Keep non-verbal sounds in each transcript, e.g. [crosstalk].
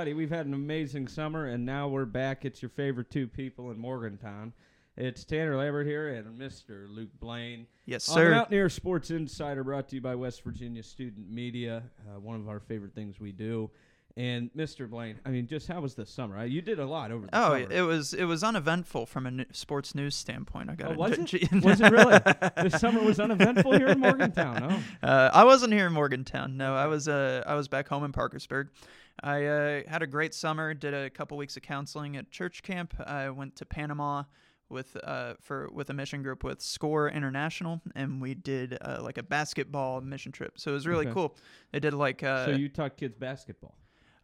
everybody. We've had an amazing summer, and now we're back. It's your favorite two people in Morgantown. It's Tanner Lambert here and Mr. Luke Blaine. Yes, sir. On. Mountaineer Sports Insider, brought to you by West Virginia Student Media, uh, one of our favorite things we do. And Mr. Blaine, I mean, just how was the summer? Uh, You did a lot over the Oh, summer. it was it was uneventful from a sports news standpoint. I got Oh, was [laughs] it? was it really? [laughs] the summer was uneventful here in Morgantown. Oh, Uh, I wasn't here in Morgantown. No, I was uh, I was back home in Parkersburg. I uh, had a great summer. Did a couple weeks of counseling at church camp. I went to Panama with uh, for with a mission group with Score International, and we did uh, like a basketball mission trip. So it was really Okay. cool. They did like uh, so you taught kids basketball.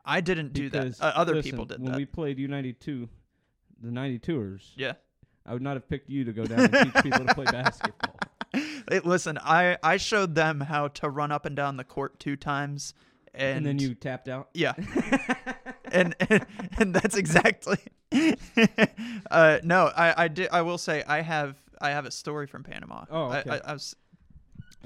I didn't do that. Uh, other listen, people did when that. we played U92, the 92ers, yeah. I would not have picked you to go down and teach [laughs] people to play basketball. Listen, I I showed them how to run up and down the court two times, and, And, then you tapped out. yeah, [laughs] and, and and that's exactly. [laughs] uh, no, I I did. I will say I have I have a story from Panama. Oh, okay. I, I was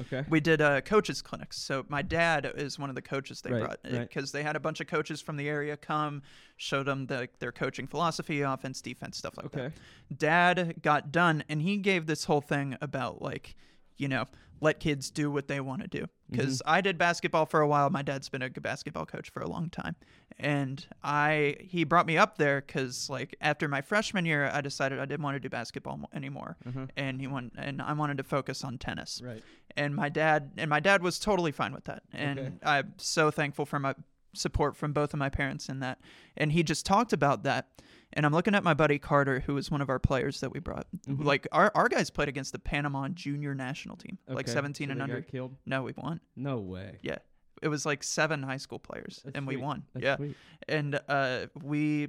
Okay. we did uh, coaches clinics. So my dad is one of the coaches they Right, brought right. because they had a bunch of coaches from the area come, showed them the, their coaching philosophy, offense, defense, stuff like that Okay. dad got done and he gave this whole thing about like you know let kids do what they want to do because i did basketball for a while. My dad's been a g- basketball coach for a long time. And i he brought me up there because like after my freshman year i decided i didn't want to do basketball mo- anymore. Uh-huh. and he went and i wanted to focus on tennis. Right. and my dad and my dad was totally fine with that. And Okay. i'm so thankful for my support from both of my parents in that. And he just talked about that and i'm looking at my buddy carter who was one of our players that we brought Mhm. like our, our guys played against the panama junior national team like 17 So and under killed? no we won No way. yeah it was like seven high school players That's and we won That's yeah sweet. and uh, we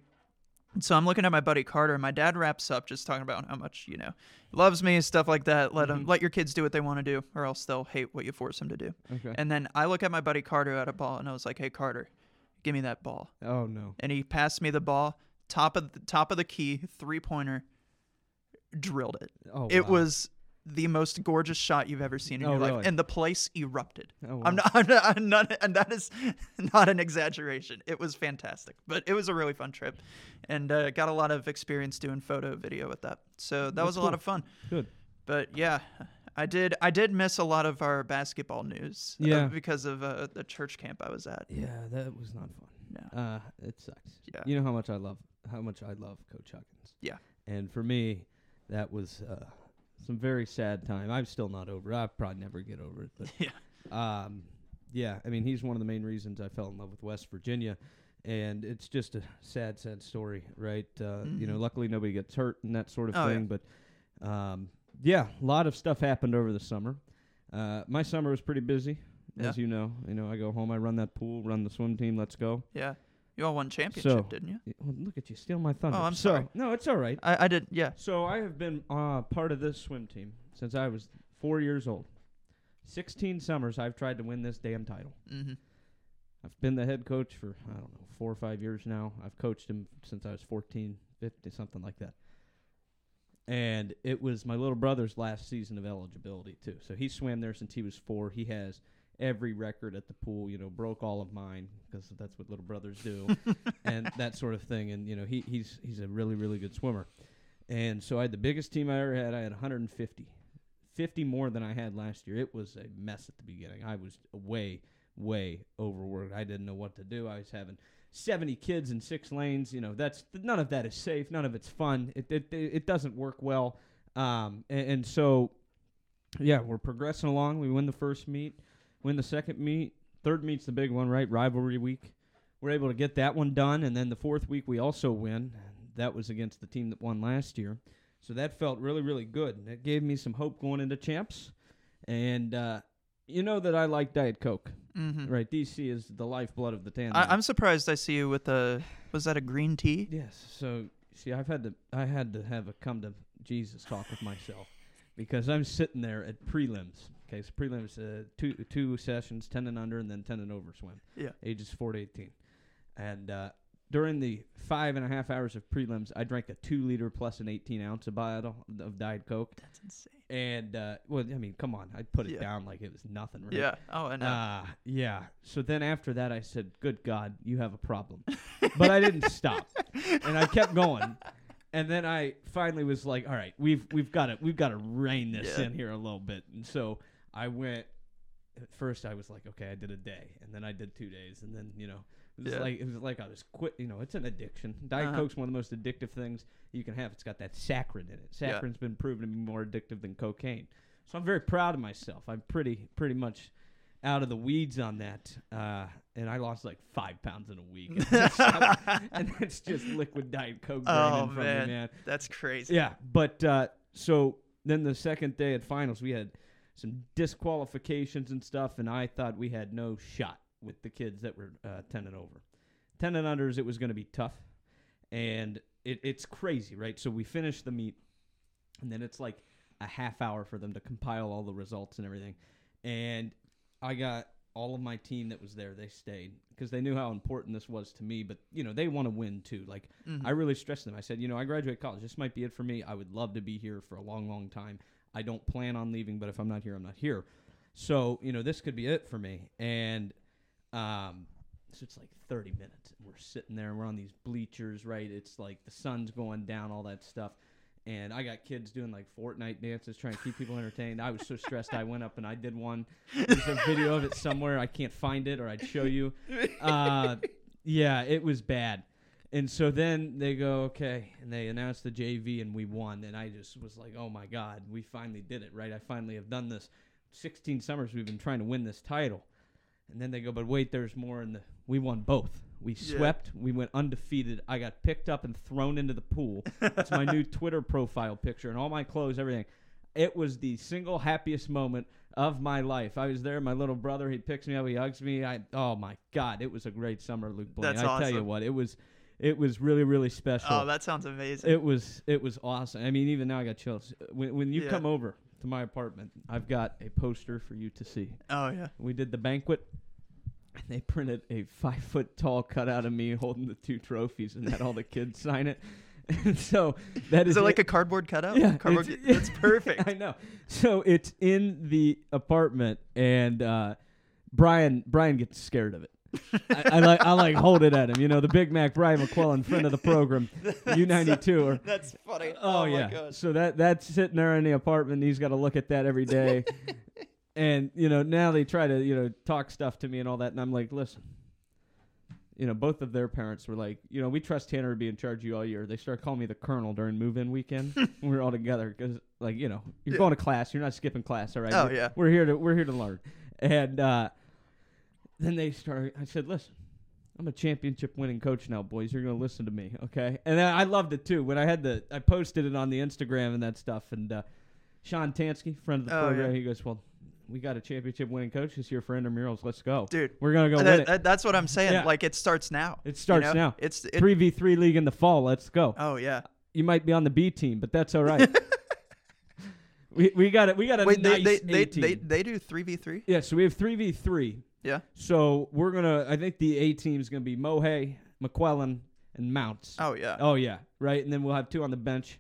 so i'm looking at my buddy carter and my dad wraps up just talking about how much you know loves me stuff like that let Mhm. let your kids do what they want to do or else they'll hate what you force them to do Okay. and then i look at my buddy carter at a ball and i was like hey carter give me that ball oh no. and he passed me the ball top of the top of the key three pointer drilled it Oh. it wow. was the most gorgeous shot you've ever seen in Oh, your life and the place erupted Oh, wow. I'm not, [laughs] I'm not, I'm not, and that is [laughs] not an exaggeration. It was fantastic, but it was a really fun trip, and uh, got a lot of experience doing photo video with that. So that That's was a lot of fun. Good. But yeah, I did, I did miss a lot of our basketball news. uh, Yeah. because of uh, the church camp I was at. Yeah, that was not fun. No. Uh, it sucks. Yeah. You know how much I love how much I love Coach Huggins. Yeah. And for me, that was uh, some very sad time. I'm still not over. it. I'll probably never get over it. But [laughs] Yeah. um, yeah. I mean, he's one of the main reasons I fell in love with West Virginia, and it's just a sad, sad story, right? Uh, You know, Mhm. luckily nobody gets hurt and that sort of Oh, yeah. thing. But um, yeah, a lot of stuff happened over the summer. Uh, my summer was pretty busy, as you know. You know, I go home, I run that pool, run the swim team. Let's go. Yeah, you all won championship, So- didn't you? Well, look at you, steal my thunder. Oh, I'm so, sorry. No, it's all right. I, I did. Yeah. So I have been uh, part of this swim team since I was four years old. Sixteen summers I've tried to win this damn title. Mm-hmm. I've been the head coach for I don't know four or five years now. I've coached him since I was 14, 15, something like that. And it was my little brother's last season of eligibility too. So he swam there since he was four. He has every record at the pool. You know, broke all of mine because that's what little brothers do, [laughs] and that sort of thing. And you know, he he's he's a really really good swimmer. And so I had the biggest team I ever had. I had 150, 50 more than I had last year. It was a mess at the beginning. I was way way overworked. I didn't know what to do. I was having 70 kids in six lanes. You know, that's none of that is safe. None of it's fun. It it it, doesn't work well. Um, and, and so, yeah, we're progressing along. We win the first meet, win the second meet. Third meet's the big one, right? Rivalry week. We're able to get that one done, and then the fourth week we also win. That was against the team that won last year. So that felt really, really good. And it gave me some hope going into champs. And uh, you know that I like Diet Coke. Mm-hmm. Right, DC is the lifeblood of the tandem. I, I'm surprised I see you with a. Was that a green tea? yes. So see, I've had to I had to have a come to Jesus talk with myself because I'm sitting there at prelims. Okay, so prelims uh, two two sessions, ten and under, and then ten and over swim. Yeah. ages four to eighteen, and uh, during the five and a half hours of prelims, I drank a two liter plus an 18 ounce of bottle of Diet Coke. That's insane. And, uh, well, I mean, come on. I put it Yeah. down like it was nothing? Yeah. Oh, and. Uh, yeah. So then after that, I said, "Good God, you have a problem," [laughs] but I didn't stop, and I kept going. And then I finally was like, "All right, we've we've got to we've got to rein this Yeah. in here a little bit." And so I went. At first, I was like, "Okay, I did a day," and then I did two days, and then you know, it was Yeah. like it was like I was quit. You know, it's an addiction. Diet Uh-huh. Coke's one of the most addictive things you can have. It's got that saccharin in it. Yeah. Saccharin's been proven to be more addictive than cocaine. So I'm very proud of myself. I'm pretty pretty much out of the weeds on that, uh, and I lost like five pounds in a week. [laughs] and it's just liquid diet coke Oh, man. me, man. That's crazy. Yeah, but uh, so then the second day at finals, we had some disqualifications and stuff, and I thought we had no shot with the kids that were uh, ten and over. Ten and unders, it was going to be tough, and it, it's crazy, right? So we finished the meet, and then it's like a half hour for them to compile all the results and everything, and I got all of my team that was there. They stayed because they knew how important this was to me, but you know they want to win too. Like Mhm. I really stressed them. I said, you know, I graduate college. This might be it for me. I would love to be here for a long, long time. I don't plan on leaving, but if I'm not here, I'm not here. So, you know, this could be it for me. And um, so it's like 30 minutes. We're sitting there and we're on these bleachers, right? It's like the sun's going down, all that stuff. And I got kids doing like Fortnite dances, trying to keep people entertained. I was so stressed. I went up and I did one. There's a video of it somewhere. I can't find it, or I'd show you. Uh, yeah, it was bad. And so then they go, okay, and they announced the JV, and we won. And I just was like, oh my God, we finally did it, right? I finally have done this. 16 summers we've been trying to win this title. And then they go, but wait, there's more. And the, we won both. We Yeah. swept. We went undefeated. I got picked up and thrown into the pool. It's my new [laughs] Twitter profile picture and all my clothes, everything. It was the single happiest moment of my life. I was there. My little brother, he picks me up, he hugs me. I oh my god, it was a great summer, Luke Blaney. That's I tell you what, it was, it was really really special. Oh, that sounds amazing. it was it was awesome. I mean, even now I got chills. When when you Yeah. come over to my apartment, I've got a poster for you to see. oh yeah. We did the banquet. And they printed a five foot tall cutout of me holding the two trophies and had all the kids [laughs] sign it. And so that is Is it like a cardboard cutout? Yeah, Cardboard, it's- that's [laughs] perfect. I know. So it's in the apartment, and uh, Brian Brian gets scared of it. I, I like I like hold it at him. You know, the Big Mac Brian McClellan, friend of the program, [laughs] U ninety two. Or [laughs] That's funny. oh, my yeah. So that that's sitting there in the apartment. He's got to look at that every day. [laughs] and you know now they try to you know talk stuff to me and all that, and I'm like, listen. You know, both of their parents were like, you know, we trust Tanner to be in charge of you all year. They started calling me the colonel during move-in weekend. we were all together because, like, you know, you're Yeah. going to class. You're not skipping class, all right? Oh, We're- yeah. We're here to we're here to learn. And uh, then they started. I said, listen, I'm a championship winning coach now, boys. You're gonna listen to me, okay? And I loved it too when I had the I posted it on the Instagram and that stuff. And uh, Sean Tansky, friend of the Oh, program, yeah. he goes, well, we got a championship winning coach this year for intramurals. Let's go, Dude, We're gonna go that- win it. that- that's what I'm saying. Yeah. Like it starts now. It you starts know? now. It's it, Three v three league in the fall. Let's go. Oh yeah. You might be on the B team, but that's all right. [laughs] we we got it. We got a Wait, nice they they, they, team. they they do three v three. yeah, so we have three v three. Yeah. So we're gonna. I think the A team is gonna be Mohey, McClellan, and Mounts. Oh yeah. Oh yeah, right. And then we'll have two on the bench.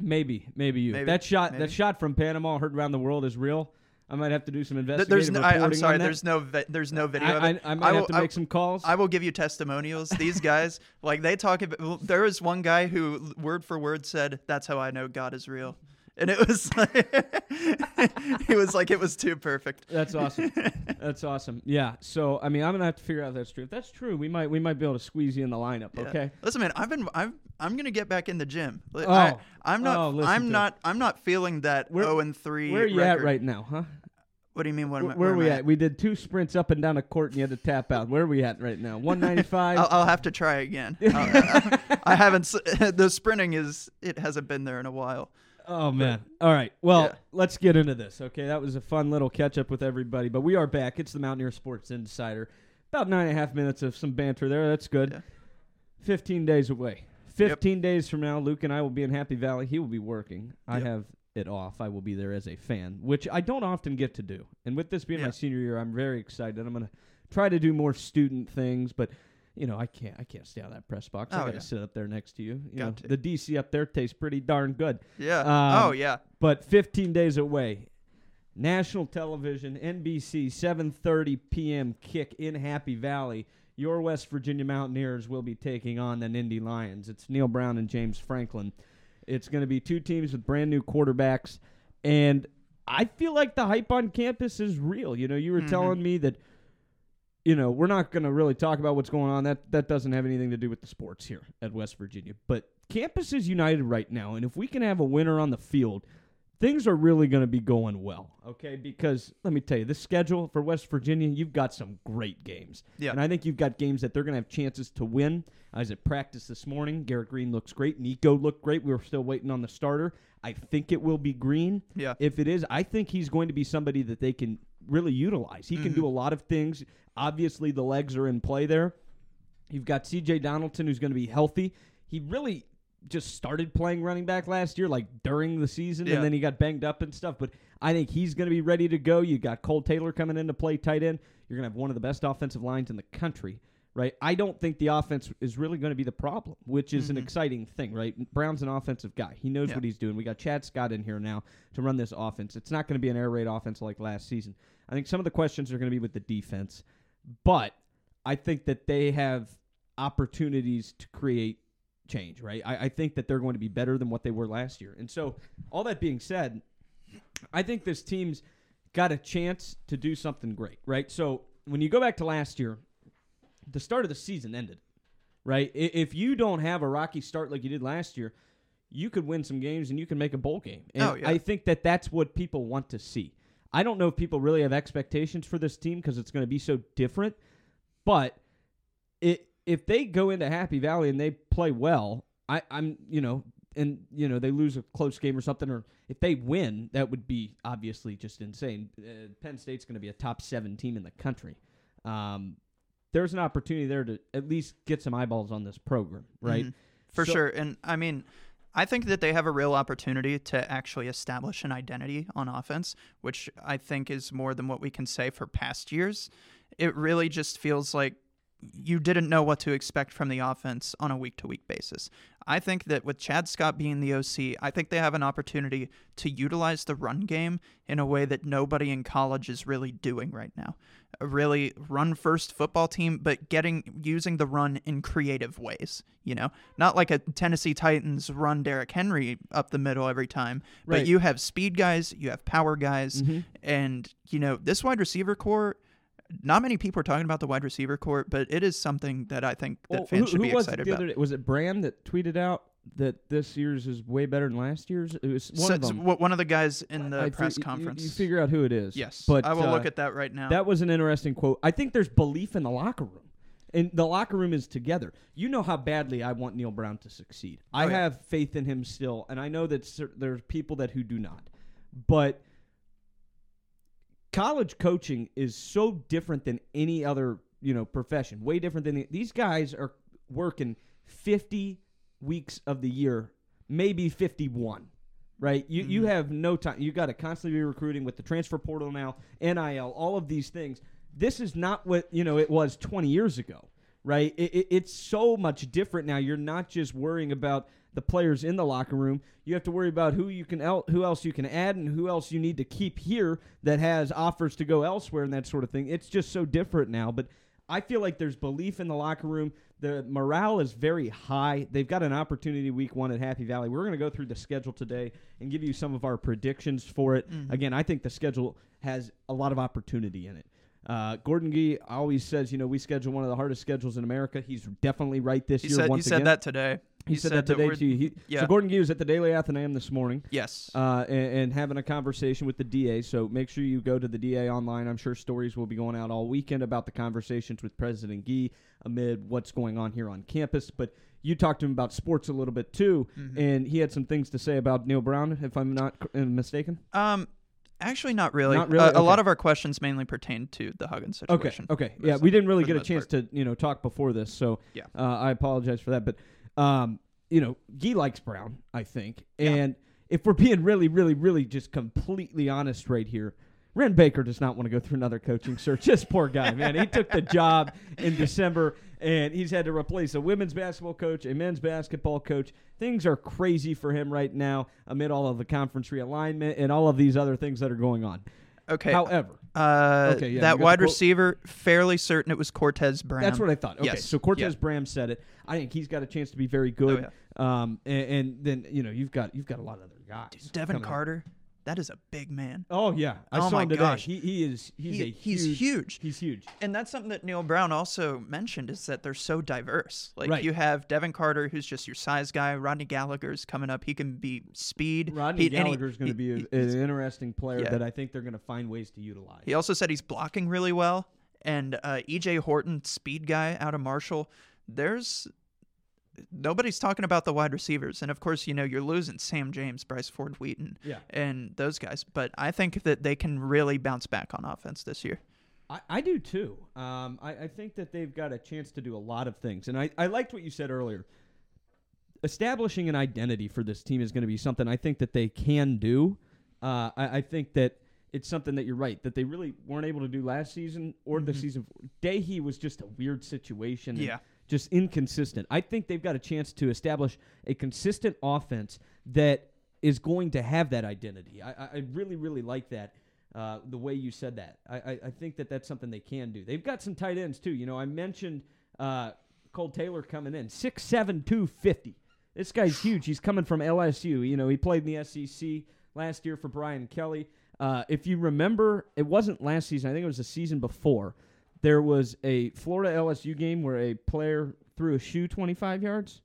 Maybe, maybe you. Maybe, that shot, that shot from Panama, heard around the world, is real. I might have to do some investigative There's no, I, I'm sorry. There's no vi- there's no video of I, it. I, I might I have will- to I- make some calls. I will give you testimonials. These guys, like they talk about. There was one guy who word for word said, "That's how I know God is real," and it was like, [laughs] it was like, it was too perfect. That's awesome. That's awesome. Yeah. So I mean, I'm gonna have to figure out if that's true. If that's true, we might we might be able to squeeze you in the lineup. Yeah. Okay. Listen, man, I've been I'm I'm gonna get back in the gym. Oh. I, I'm not Oh, I'm not I'm not feeling that Where- 0 and 3 Where are you record. at right now, huh? What do you mean? What am I- Where, are we I at? We did two sprints up and down a court, and you had to tap out. Where are we at right now? [laughs] 195. I'll, I'll have to try again. [laughs] I haven't. The sprinting is. It hasn't been there in a while. Oh man! All right. Well, Yeah. let's get into this. Okay, that was a fun little catch up with everybody, but we are back. It's the Mountaineer Sports Insider. About nine and a half minutes of some banter there. That's good. Yeah. Fifteen days away. Fifteen days from now, Luke and I will be in Happy Valley. He will be working. I have it off. I will be there as a fan, which I don't often get to do. And with this being my senior year, I'm very excited. I'm gonna try to do more student things, but you know, I can't I can't stay out of that press box. Oh, I got to yeah. sit up there next to you. You Got know, to. the DC up there tastes pretty darn good. Yeah. Um, oh yeah. But 15 days away, national television, NBC, 7:30 p.m. kick in Happy Valley. Your West Virginia Mountaineers will be taking on the Nittany Lions. It's Neal Brown and James Franklin. It's going to be two teams with brand new quarterbacks, and I feel like the hype on campus is real. You know, you were Mhm. telling me that. You know, we're not going to really talk about what's going on. That that doesn't have anything to do with the sports here at West Virginia. But campus is united right now, and if we can have a winner on the field, things are really going to be going well, okay? Because let me tell you, the schedule for West Virginia, you've got some great games. Yeah. And I think you've got games that they're going to have chances to win. I was at practice this morning. Garrett Greene looks great. Nicco looked great. We were still waiting on the starter. I think it will be Greene. Yeah. If it is, I think he's going to be somebody that they can really utilize. He can Mhm. do a lot of things. Obviously, the legs are in play there. You've got CJ Donaldson, who's going to be healthy. He really just started playing running back last year, like during the season, Yeah. and then he got banged up and stuff. But I think he's going to be ready to go. You got Cole Taylor coming in to play tight end. You're going to have one of the best offensive lines in the country, right? I don't think the offense is really going to be the problem, which is an Mhm. exciting thing, right? Brown's an offensive guy. He knows Yeah. what he's doing. We got Chad Scott in here now to run this offense. It's not going to be an air raid offense like last season. I think some of the questions are going to be with the defense, but I think that they have opportunities to create change, right? I, I think that they're going to be better than what they were last year. And so, all that being said, I think this team's got a chance to do something great, right? So, when you go back to last year, the start of the season ended, right? If you don't have a rocky start like you did last year, you could win some games and you can make a bowl game. And Oh, yeah. I think that that's what people want to see. I don't know if people really have expectations for this team because it's going to be so different, but it if they go into Happy Valley and they play well, I, I'm you know, and you know they lose a close game or something, or if they win, that would be obviously just insane. Uh, Penn State's going to be a top seven team in the country. Um, there's an opportunity there to at least get some eyeballs on this program, right? Mhm. For So- sure. And I mean, I think that they have a real opportunity to actually establish an identity on offense, which I think is more than what we can say for past years. It really just feels like you didn't know what to expect from the offense on a week to week basis. I think that with Chad Scott being the OC, I think they have an opportunity to utilize the run game in a way that nobody in college is really doing right now. A really run first football team, but getting using the run in creative ways, you know? Not like a Tennessee Titans run Derrick Henry up the middle every time, Right. but you have speed guys, you have power guys, Mhm. and you know, this wide receiver core not many people are talking about the wide receiver core, but it is something that I think that Well, fans who, should be was excited it about. day? Was it Brand that tweeted out that this year's is way better than last year's? It was one So- of them. one of the guys in the I press you- conference. You, figure out who it is. yes, but I will uh, look at that right now. That was an interesting quote. I think there's belief in the locker room. And the locker room is together. You know how badly I want Neal Brown to succeed. I Oh, yeah. have faith in him still, and I know that there's people that who do not. But college coaching is so different than any other, you know, profession. Way different than these guys are working 50 weeks of the year, maybe 51 right? You you Mhm. have no time. You got to constantly be recruiting with the transfer portal now, NIL, all of these things. This is not what you know it was 20 years ago, right? It, it, it's so much different now. You're not just worrying about the players in the locker room. You have to worry about who you can el- who else you can add and who else you need to keep here that has offers to go elsewhere and that sort of thing. It's just so different now, but. I feel like there's belief in the locker room. The morale is very high. They've got an opportunity week one at Happy Valley. We're going to go through the schedule today and give you some of our predictions for it. Mhm. Again, I think the schedule has a lot of opportunity in it. Uh, Gordon Gee always says, you know, we schedule one of the hardest schedules in America. He's definitely right this he year. said he once said again. that today. He, said, that today we're- too. He, yeah. So Gordon Gee was at the Daily Athenaeum this morning Yes. uh, and, and having a conversation with the DA. So make sure you go to the DA online. I'm sure stories will be going out all weekend about the conversations with President Gee amid what's going on here on campus. But you talked to him about sports a little bit too, Mhm. and he had some things to say about Neal Brown, if I'm not mistaken. um, actually, not really. Not really? Uh, A lot of our questions mainly pertain to the Huggins situation. okay, for yeah, we didn't really get a chance part. to you know talk before this, so Yeah. uh, I apologize for that. But um, you know, Gee likes Brown, I think, Yeah. and if we're being really, really, really just completely honest right here, Wren Baker does not want to go through another coaching search. This poor guy, man. He took the job in December, and he's had to replace a women's basketball coach, a men's basketball coach. Things are crazy for him right now amid all of the conference realignment and all of these other things that are going on. Okay. However, uh, Okay, yeah, that wide receiver, fairly certain it was Cortez Brown. That's what I thought. Okay, Yes. so Cortez Yeah. Braham said it. I think he's got a chance to be very Oh, good. Um, and, and then you know you've got you've got a lot of other guys. Devin Carter. up. That is a big man. Oh yeah, I Oh, saw my him today. gosh. He, he is he's He- a he's huge, huge. He's huge. And that's something that Neal Brown also mentioned is that they're so diverse. Like Right. you have Devin Carter, who's just your size guy. Rodney Gallagher's coming up. He can be speed. Rodney He- Gallagher's going to be a, an interesting player Yeah. that I think they're going to find ways to utilize. He also said he's blocking really well. And uh, EJ Horton, speed guy out of Marshall. There's nobody's talking about the wide receivers, and of course, you know you're losing Sam James, Bryce Ford Wheaton, Yeah. and those guys. But I think that they can really bounce back on offense this year. I, I do too. Um, I, I think that they've got a chance to do a lot of things, and I, I liked what you said earlier. Establishing an identity for this team is going to be something I think that they can do. Uh, I, I think that it's something that you're right that they really weren't able to do last season or the season. Before. Dahey was just a weird situation. Yeah. Just inconsistent. I think they've got a chance to establish a consistent offense that is going to have that identity. I, I- really, really like that. Uh, the way you said that, I, I, I think that that's something they can do. They've got some tight ends too. You know, I mentioned uh, Cole Taylor coming in six seven two fifty. This guy's [sighs] huge. He's coming from LSU. You know, he played in the SEC last year for Brian Kelly. Uh, if you remember, it wasn't last season. I think it was the season before. There was a Florida LSU game where a player threw a shoe 25 yards.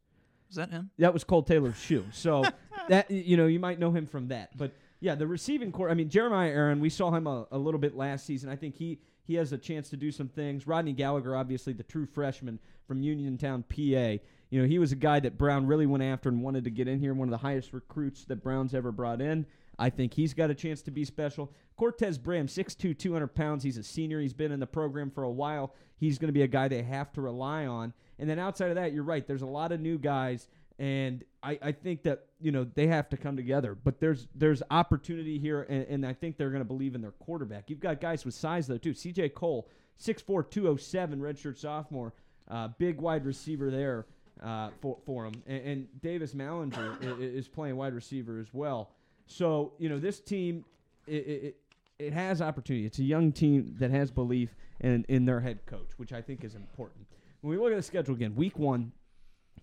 Is that him? That was Cole Taylor's [laughs] shoe. So that you know you might know him from that. But yeah, the receiving core. I mean, Jeremiah Aaron. We saw him a, a little bit last season. I think he he has a chance to do some things. Rodney Gallagher, obviously the true freshman from Uniontown, PA. You know, he was a guy that Brown really went after and wanted to get in here. One of the highest recruits that Brown's ever brought in. I think he's got a chance to be special. Cortez Braham, 6'2", 200 pounds. He's a senior. He's been in the program for a while. He's going to be a guy they have to rely on. And then outside of that, you're right. There's a lot of new guys, and I, I think that you know they have to come together. But there's there's opportunity here, and, and I think they're going to believe in their quarterback. You've got guys with size though too. C.J. Cole, 6'4", 207, redshirt sophomore, uh, big wide receiver there uh, for for him. And, and Davis Mallinger is playing wide receiver as well. So you know this team, it, it, it has opportunity. It's a young team that has belief in in their head coach, which I think is important. When we look at the schedule again, week one,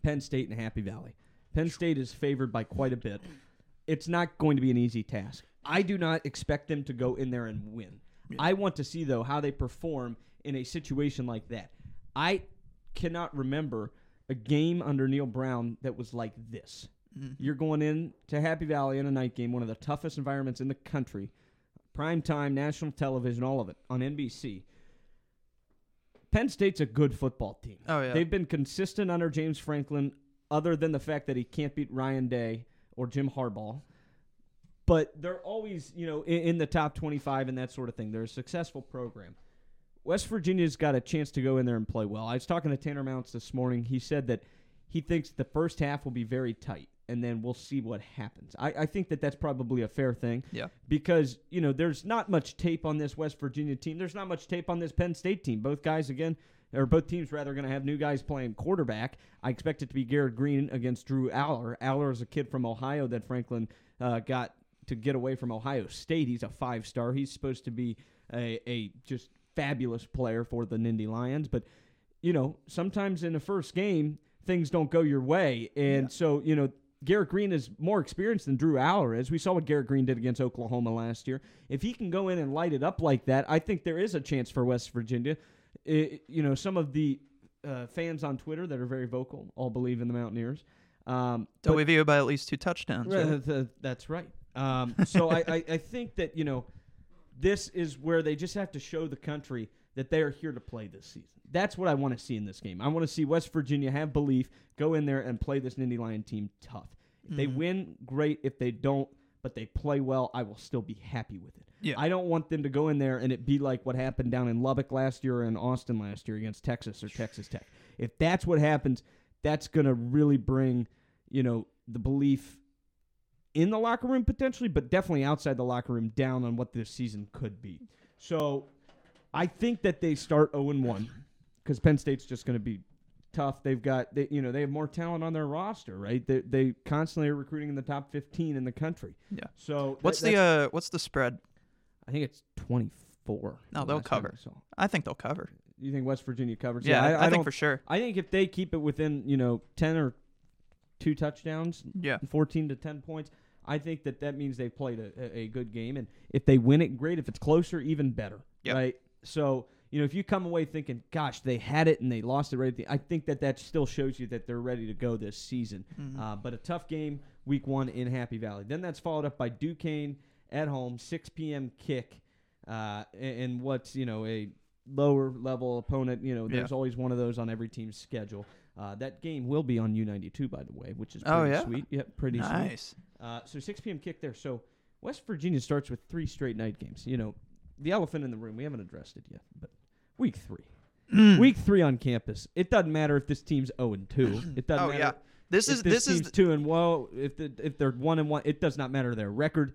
Penn State and Happy Valley. Penn State is favored by quite a bit. It's not going to be an easy task. I do not expect them to go in there and win. I want to see though how they perform in a situation like that. I cannot remember a game under Neal Brown that was like this. Mm-hmm. You're going in to Happy Valley in a night game, one of the toughest environments in the country, prime time, national television, all of it on NBC. Penn State's a good football team. Oh, yeah. They've been consistent under James Franklin, other than the fact that he can't beat Ryan Day or Jim Harbaugh. But they're always, you know, in, in the top 25 and that sort of thing. They're a successful program. West Virginia's got a chance to go in there and play well. I was talking to Tanner Mounts this morning. He said that he thinks the first half will be very tight, and then we'll see what happens. I, I think that that's probably a fair thing Yeah. because you know there's not much tape on this West Virginia team. There's not much tape on this Penn State team. Both guys again, or both teams rather, going to have new guys playing quarterback. I expect it to be Garrett Greene against Drew Allar. Allar is a kid from Ohio that Franklin uh, got to get away from Ohio State. He's a five star. He's supposed to be a, a just fabulous player for the Nittany Lions, but you know sometimes in the first game things don't go your way, and so you know Garrett Greene is more experienced than Drew Allar is. We saw what Garrett Greene did against Oklahoma last year. If he can go in and light it up like that, I think there is a chance for West Virginia. I- you know, some of the uh, fans on Twitter that are very vocal all believe in the Mountaineers. Um, but- WVU by at least two touchdowns. Right, right? th- that's right. Um, so I, I, I think that you know this is where they just have to show the country that they are here to play this season. That's what I want to see in this game. I want to see West Virginia have belief, go in there and play this Nittany Lion team tough. If they mm-hmm. win, great. If they don't, but they play well, I will still be happy with it. Yeah. I don't want them to go in there and it be like what happened down in Lubbock last year or in Austin last year against Texas or Texas Tech. If that's what happens, that's going to really bring, you know, the belief in the locker room potentially, but definitely outside the locker room, down on what this season could be. So I think that they start 0 1 because Penn State's just going to be tough. They've got, they, you know, they have more talent on their roster, right? They, they constantly are recruiting in the top 15 in the country. Yeah. So What's that- the uh what's the spread? I think it's 24. No, the they'll I cover. saw. I think they'll cover. You think West Virginia covers? Yeah, I, I, I don't think for sure. I think if they keep it within, you know, 10 or two touchdowns, Yeah. 14 to 10 points, I think that that means they've played a, a, a good game. And if they win it, great. If it's closer, even better. Yep. Right? So, you know, if you come away thinking, gosh, they had it and they lost it right at the I think that that still shows you that they're ready to go this season. Mhm. Uh, but a tough game, week one in Happy Valley. Then that's followed up by Duquesne at home, 6 p.m. kick, uh, and, what's you know a lower level opponent. You know, Yeah. there's always one of those on every team's schedule. Uh, that game will be on U92, by the way, which is Oh, pretty yeah? sweet. Yep, pretty sweet. nice. Uh, so 6 p.m. kick there. So West Virginia starts with three straight night games. You know, the elephant in the room. We haven't addressed it yet, but week three. Mm. Week three on campus. It doesn't matter if this team's 0 and 2. [clears throat] It doesn't Oh matter yeah. This if is this, this is team's two and well, if the, if they're one and one, it does not matter their record.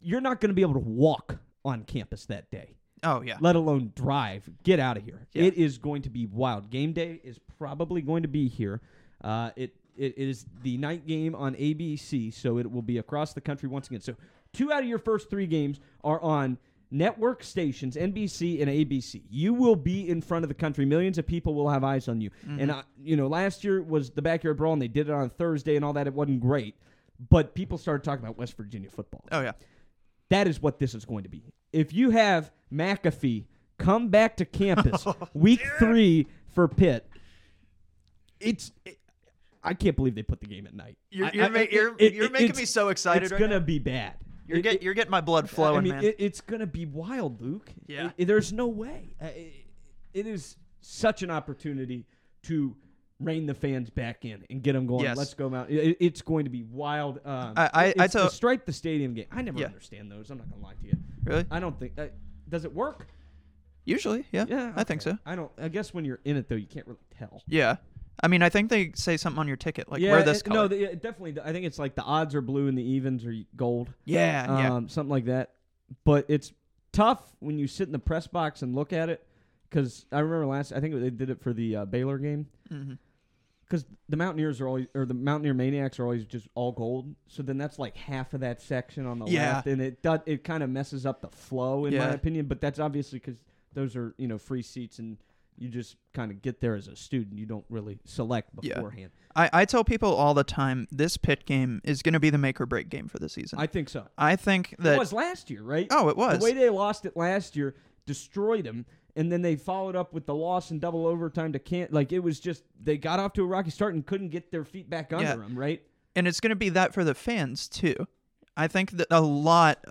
You're not going to be able to walk on campus that day, Oh yeah. let alone drive. Get out of here. Yeah. It is going to be wild. Game day is probably going to be here. Uh, it it is the night game on ABC, so it will be across the country once again. So two out of your first three games are on network stations, NBC and ABC. You will be in front of the country. Millions of people will have eyes on you. And uh, you know, last year was the backyard brawl, and they did it on Thursday and all that. It wasn't great, but people started talking about West Virginia football. Oh yeah. That is what this is going to be. If you have McAfee come back to campus [laughs] week three for Pitt, it's. It, I can't believe they put the game at night. You're you're, I- ma- you're, it- you're it- making me so excited It's right gonna now. be bad. You're It- get you're getting my blood flowing, I mean, man. It, it's gonna be wild, Luke. Yeah. It- there's no way. It, it is such an opportunity to rein the fans back in and get them going. Yes. Let's go out. It, it's going to be wild. Um, I- I- I tell- the stripe the stadium game. I never Yeah. understand those. I'm not gonna lie to you. really? I don't think. Uh, does it work? Usually, yeah. Yeah, I think so. I don't. I guess when you're in it though, you can't really tell. Yeah. I mean, I think they say something on your ticket, like yeah, wear this it- color. no, the, it definitely. I think it's like the odds are blue and the evens are gold. yeah, yeah. um, something like that. But it's tough when you sit in the press box and look at it. Because I remember last, I think they did it for the uh, Baylor game. Because the Mountaineers are always, or the Mountaineer Maniacs are always just all gold. So then that's like half of that section on the Yeah. left, and it does, it kind of messes up the flow in my opinion. But that's obviously because those are you know free seats, and you just kind of get there as a student. You don't really select Yeah. beforehand. I, I tell people all the time this Pitt game is going to be the make or break game for the season. I think so. I think that. it was last year, right? oh, it was. The way they lost it last year destroyed them, and then they followed up with the loss in double overtime to can't. Like it was just they got off to a rocky start and couldn't get their feet back under Yeah. them. Right? and it's going to be that for the fans too. I think that a lot,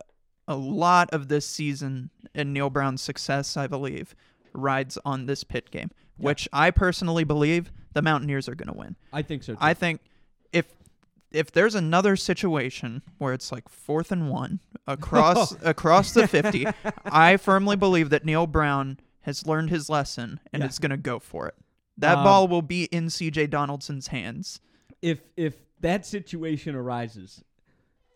a lot of this season and Neal Brown's success, I believe, rides on this Pitt game, Yeah. which I personally believe the Mountaineers are going to win. I think so. Too. I think if if there's another situation where it's like fourth and one across [laughs] across the fifty, I firmly believe that Neal Brown has learned his lesson and Yeah. is going to go for it. That Um, ball will be in C.J. Donaldson's hands. if if that situation arises,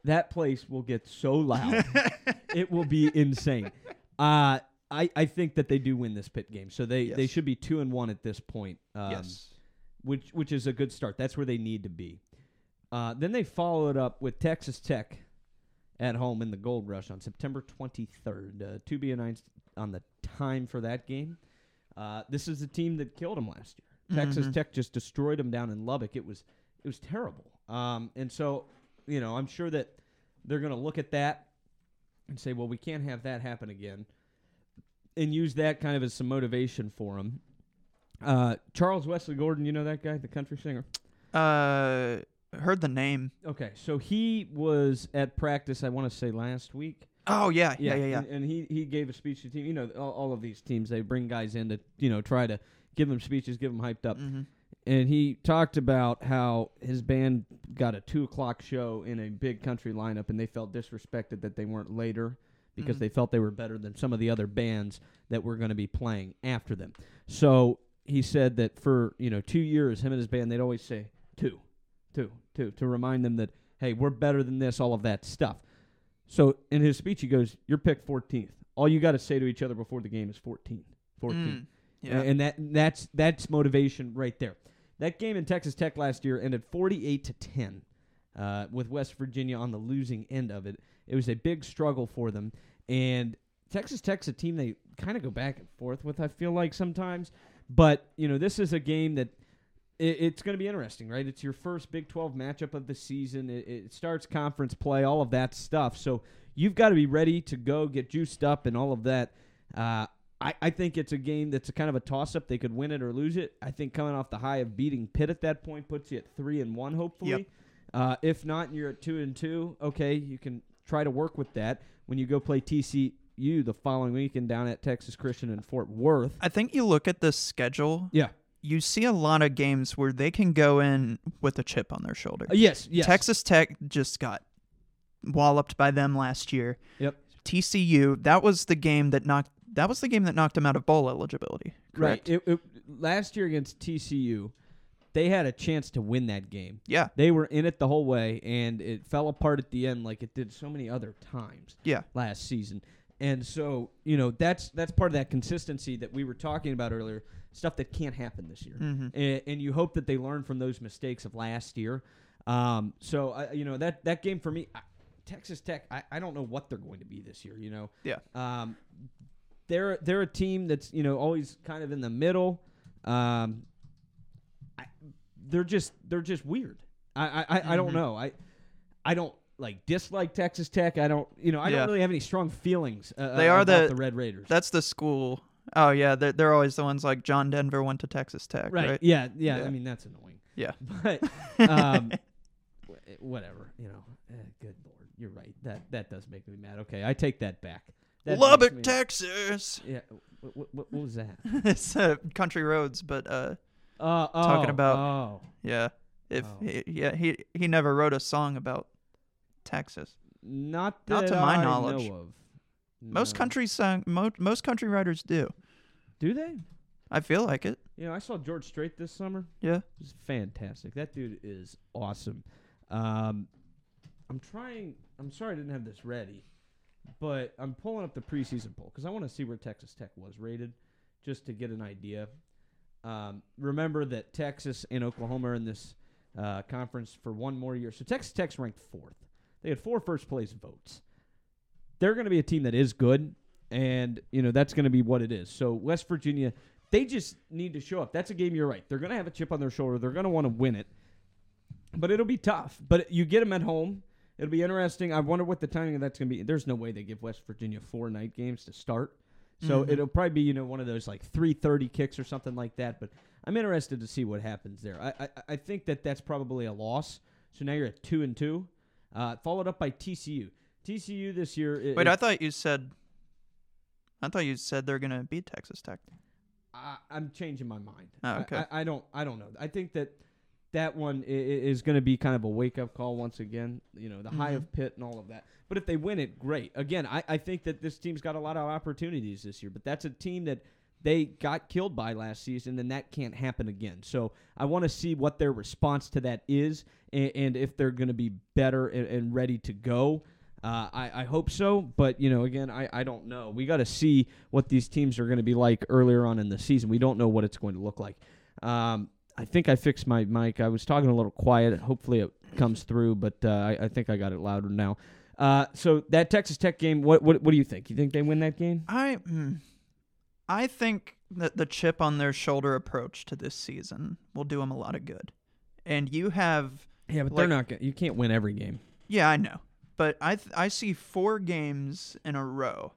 that place will get so loud, [laughs] it will be insane. Uh I, I think that they do win this Pitt game, so they, they should be two and one at this point. Um, yes. which which is a good start. That's where they need to be. Uh, then they followed up with Texas Tech at home in the Gold Rush on September 23rd. Uh, to be announced on the time for that game. Uh, this is the team that killed them last year. Texas Mhm. Tech just destroyed them down in Lubbock. It was it was terrible. Um, and so you know I'm sure that they're going to look at that and say, well, we can't have that happen again, and use that kind of as some motivation for them. Uh, Charles Wesley Godwin, you know that guy, the country singer. Uh, heard the name. Okay, so he was at practice. I want to say last week. Oh yeah, yeah, yeah, yeah. And, and he he gave a speech to the team. You know, all, all of these teams they bring guys in to you know try to give them speeches, give them hyped up. hmm And he talked about how his band got a two o'clock show in a big country lineup, and they felt disrespected that they weren't later because Mhm. they felt they were better than some of the other bands that were going to be playing after them. So he said that for you know two years, him and his band, they'd always say two, two, two, to remind them that Hey, we're better than this. All of that stuff. So in his speech, he goes, "You're picked 14th. All you got to say to each other before the game is 14, 14." Mm, yeah. And that that's that's motivation right there. That game in Texas Tech last year ended 48 to 10, uh, with West Virginia on the losing end of it. It was a big struggle for them, and Texas Tech's a team they kind of go back and forth with. I feel like sometimes, but you know this is a game that it, it's going to be interesting, right? It's your first Big 12 matchup of the season. It, it starts conference play, all of that stuff. So you've got to be ready to go, get juiced up, and all of that. Uh, I, I think it's a game that's a kind of a toss up. They could win it or lose it. I think coming off the high of beating Pitt at that point puts you at three and one, hopefully. Yep. Uh, if not, and you're at two and two. Okay, you can try to work with that when you go play TCU the following weekend down at Texas Christian in Fort Worth. I think you look at the schedule, Yeah. you see a lot of games where they can go in with a chip on their shoulder. Uh, yes. Yes. Texas Tech just got walloped by them last year. Yep. TCU, that was the game that knocked that was the game that knocked them out of bowl eligibility. Correct. Right. It, it, last year against TCU, they had a chance to win that game. Yeah. They were in it the whole way, and it fell apart at the end like it did so many other times Yeah. last season. And so, you know, that's that's part of that consistency that we were talking about earlier. Stuff that can't happen this year, Mhm. and, and you hope that they learn from those mistakes of last year. Um, so, I, you know, that that game for me, I, Texas Tech, I, I don't know what they're going to be this year. You know, Yeah. um, they're they're a team that's you know always kind of in the middle. Um, they're just they're just weird. I I, I, I don't Mhm. know. I I don't like dislike Texas Tech. I don't you know I Yeah. don't really have any strong feelings. Uh, They are about the- the Red Raiders. That's the school. Oh yeah, they're, they're always the ones like John Denver went to Texas Tech, right? right. Yeah, yeah. Yeah. I mean that's annoying. Yeah. [laughs] But [laughs] um, whatever. You know. Eh, good lord, you're right. That that does make me mad. Okay, I take that back. That Lubbock, Texas. Yeah. What, what, what was that? [laughs] it's uh, country roads, but uh, Uh, Talking oh, about- oh. yeah, if Oh. he, yeah he he never wrote a song about Texas. Not Not to my I knowledge. know of. Most country song, mo- most country writers do. do they? I feel like it. You know, I saw George Strait this summer. Yeah. It was fantastic. That dude is awesome. Um, I'm trying. I'm sorry I didn't have this ready, but I'm pulling up the preseason poll because I want to see where Texas Tech was rated, just to get an idea. Um, remember that Texas and Oklahoma are in this uh, conference for one more year. So Texas Tech's ranked fourth. They had four first place votes. They're going to be a team that is good, and you know that's going to be what it is. So West Virginia, they just need to show up. That's a game. You're right. They're going to have a chip on their shoulder. They're going to want to win it, but it'll be tough. But you get them at home. It'll be interesting. I wonder what the timing of that's going to be. There's no way they give West Virginia four night games to start. So Mhm. it'll probably be you know one of those like 3:30 kicks or something like that. But I'm interested to see what happens there. I I, I think that that's probably a loss. So now you're at two and two, uh, followed up by TCU. TCU this year. i- Wait, I thought you said. I thought you said they're gonna beat Texas Tech. I, I'm changing my mind. Oh, I- okay. I, I don't. I don't know. I think that that one is going to be kind of a wake up call once again. You know, the high Mhm. of Pitt and all of that. But if they win it, great. Again, I, I think that this team's got a lot of opportunities this year. But that's a team that they got killed by last season, and that can't happen again. So I want to see what their response to that is, and, and if they're going to be better and, and ready to go. Uh, I, I hope so, but you know, again, I, I don't know. We got to see what these teams are going to be like earlier on in the season. We don't know what it's going to look like. Um, I think I fixed my mic. I was talking a little quiet. Hopefully, it comes through, but uh, I, I think I got it louder now. Uh, so that Texas Tech game, what, what what do you think? You think they win that game? I, mm, I think that the chip on their shoulder approach to this season will do them a lot of good. And you have, Yeah, but they're they're not. Gonna, you can't win every game. yeah, I know, but I th- I see four games in a row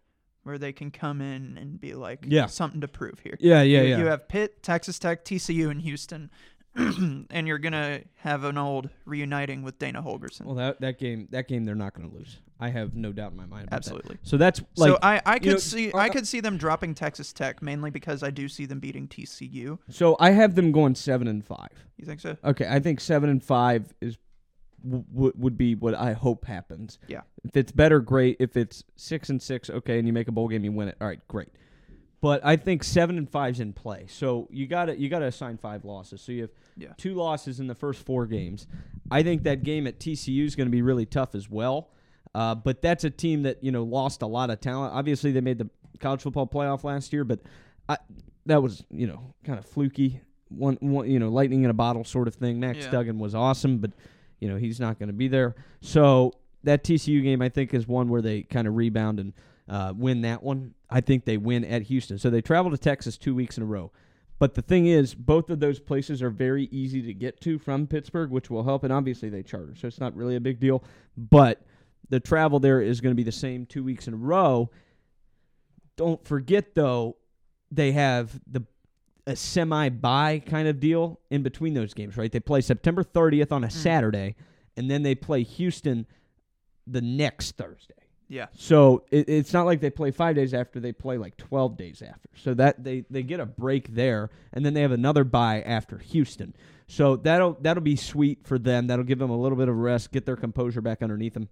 where they can come in and be like, Yeah. something to prove here. Yeah, yeah, you, you have Pitt, Texas Tech, TCU, and Houston, [clears throat] and you're gonna have an old reuniting with Dana Holgorsen. well, that that game, that game, they're not going to lose. I have no doubt in my mind. About that. Absolutely. So that's like so I, I could know, see uh, I could see them dropping Texas Tech mainly because I do see them beating TCU. so I have them going seven and five. You think so? Okay, I think seven and five is w- would be what I hope happens. Yeah. If it's better, great. If it's six and six, okay, and you make a bowl game, you win it. All right, great. But I think seven and five's in play. So you got to you got to assign five losses. So you have Yeah. two losses in the first four games. I think that game at TCU is going to be really tough as well. Uh, but that's a team that you know lost a lot of talent. Obviously, they made the college football playoff last year, but I, that was you know kind of fluky. One, one, you know, lightning in a bottle sort of thing. Max Yeah. Duggan was awesome, but you know he's not going to be there. So that TCU game, I think, is one where they kind of rebound and uh, win that one. I think they win at Houston. So they travel to Texas two weeks in a row. But the thing is, both of those places are very easy to get to from Pittsburgh, which will help. And obviously, they charter, so it's not really a big deal. But the travel there is going to be the same two weeks in a row. Don't forget, though, they have the a semi bye kind of deal in between those games, right? They play September 30th on a mm. Saturday, and then they play Houston the next Thursday. Yeah. So it, it's not like they play five days after; they play like twelve days after. So that they they get a break there, and then they have another bye after Houston. So that'll that'll be sweet for them. That'll give them a little bit of rest, get their composure back underneath them.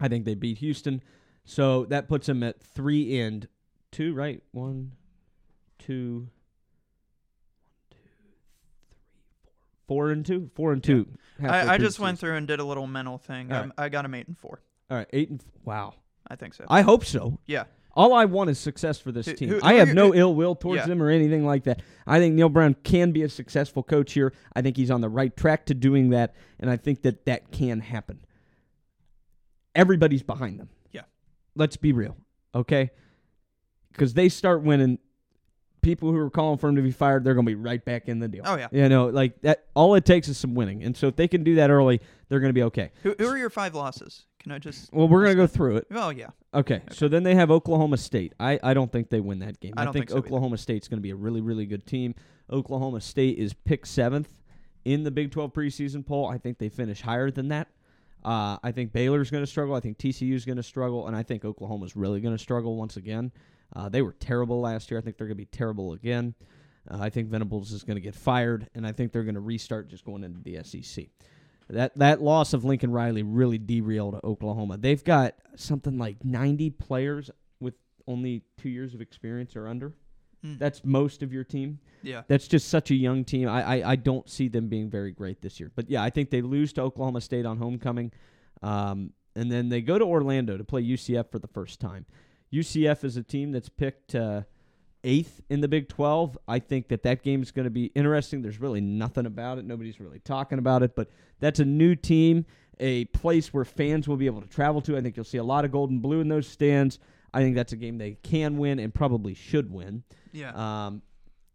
I think they beat Houston, so that puts them at three and two. Right, one, two, four and two, four and two. halfway I, I just went through and did a little mental thing. All Um, I got them eight and four. All right, eight and wow. I think so. I hope so. yeah. All I want is success for this Who- team. who- I have you- no who- ill will towards Yeah. them or anything like that. I think Neal Brown can be a successful coach here. I think he's on the right track to doing that, and I think that that can happen. Everybody's behind them. Yeah. Let's be real, okay? Because they start winning, people who are calling for him to be fired, they're going to be right back in the deal. Oh yeah. You know, like that. All it takes is some winning, and so if they can do that early, they're going to be okay. Who, who are your five losses? Can I just? Well, we're going to go through it. Oh yeah. Okay, so then they have Oklahoma State. I, I don't think they win that game. I don't think, think so either. Oklahoma State's going to be a really really good team. Oklahoma State is picked seventh in the Big 12 preseason poll. I think they finish higher than that. Uh, I think Baylor's going to struggle. I think TCU's going to struggle, and I think Oklahoma's really going to struggle once again. Uh, they were terrible last year. I think they're going to be terrible again. Uh, I think Venables is going to get fired, and I think they're going to restart just going into the SEC. That that loss of Lincoln Riley really derailed Oklahoma. They've got something like 90 players with only two years of experience or under. Mm. That's most of your team. Yeah. That's just such a young team. I, I, I don't see them being very great this year. But yeah, I think they lose to Oklahoma State on homecoming. Um, and then they go to Orlando to play UCF for the first time. UCF is a team that's picked uh, eighth in the Big 12. I think that that game is going to be interesting. There's really nothing about it. Nobody's really talking about it. But that's a new team, a place where fans will be able to travel to. I think you'll see a lot of gold and blue in those stands. I think that's a game they can win and probably should win. Yeah. Um,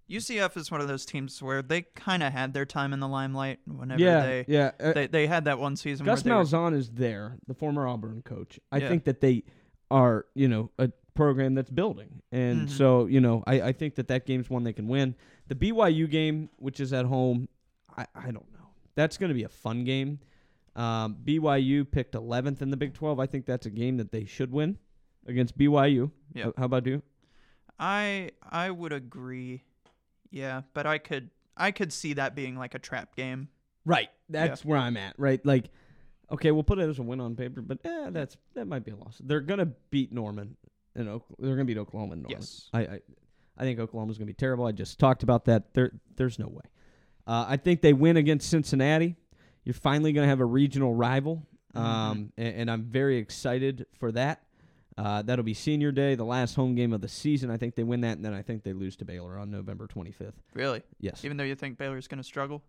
UCF is one of those teams where they kind of had their time in the limelight whenever yeah, they, yeah. Uh, they they had that one season Gus where they were- Malzahn is there, the former Auburn coach. I Yeah. think that they are, you know, a program that's building, and Mhm. so you know, I, I think that that game's one they can win. The BYU game, which is at home, I, I don't know. That's going to be a fun game. Um, BYU picked 11th in the Big 12. I think that's a game that they should win against BYU. Yeah. How- How about you? I I would agree. Yeah, but I could I could see that being like a trap game. Right. That's where I'm at. Right. Like, okay, we'll put it as a win on paper, but eh, that's that might be a loss. They're gonna beat Norman and Oak- they're gonna beat Oklahoma and Norman. Yes. I, I I think Oklahoma's gonna be terrible. I just talked about that. There there's no way. Uh, I think they win against Cincinnati. You're finally gonna have a regional rival. Um, and, and I'm very excited for that. Uh, that'll be senior day, the last home game of the season. I think they win that, and then I think they lose to Baylor on November 25th. Really? Yes. Even though you think Baylor's going to struggle?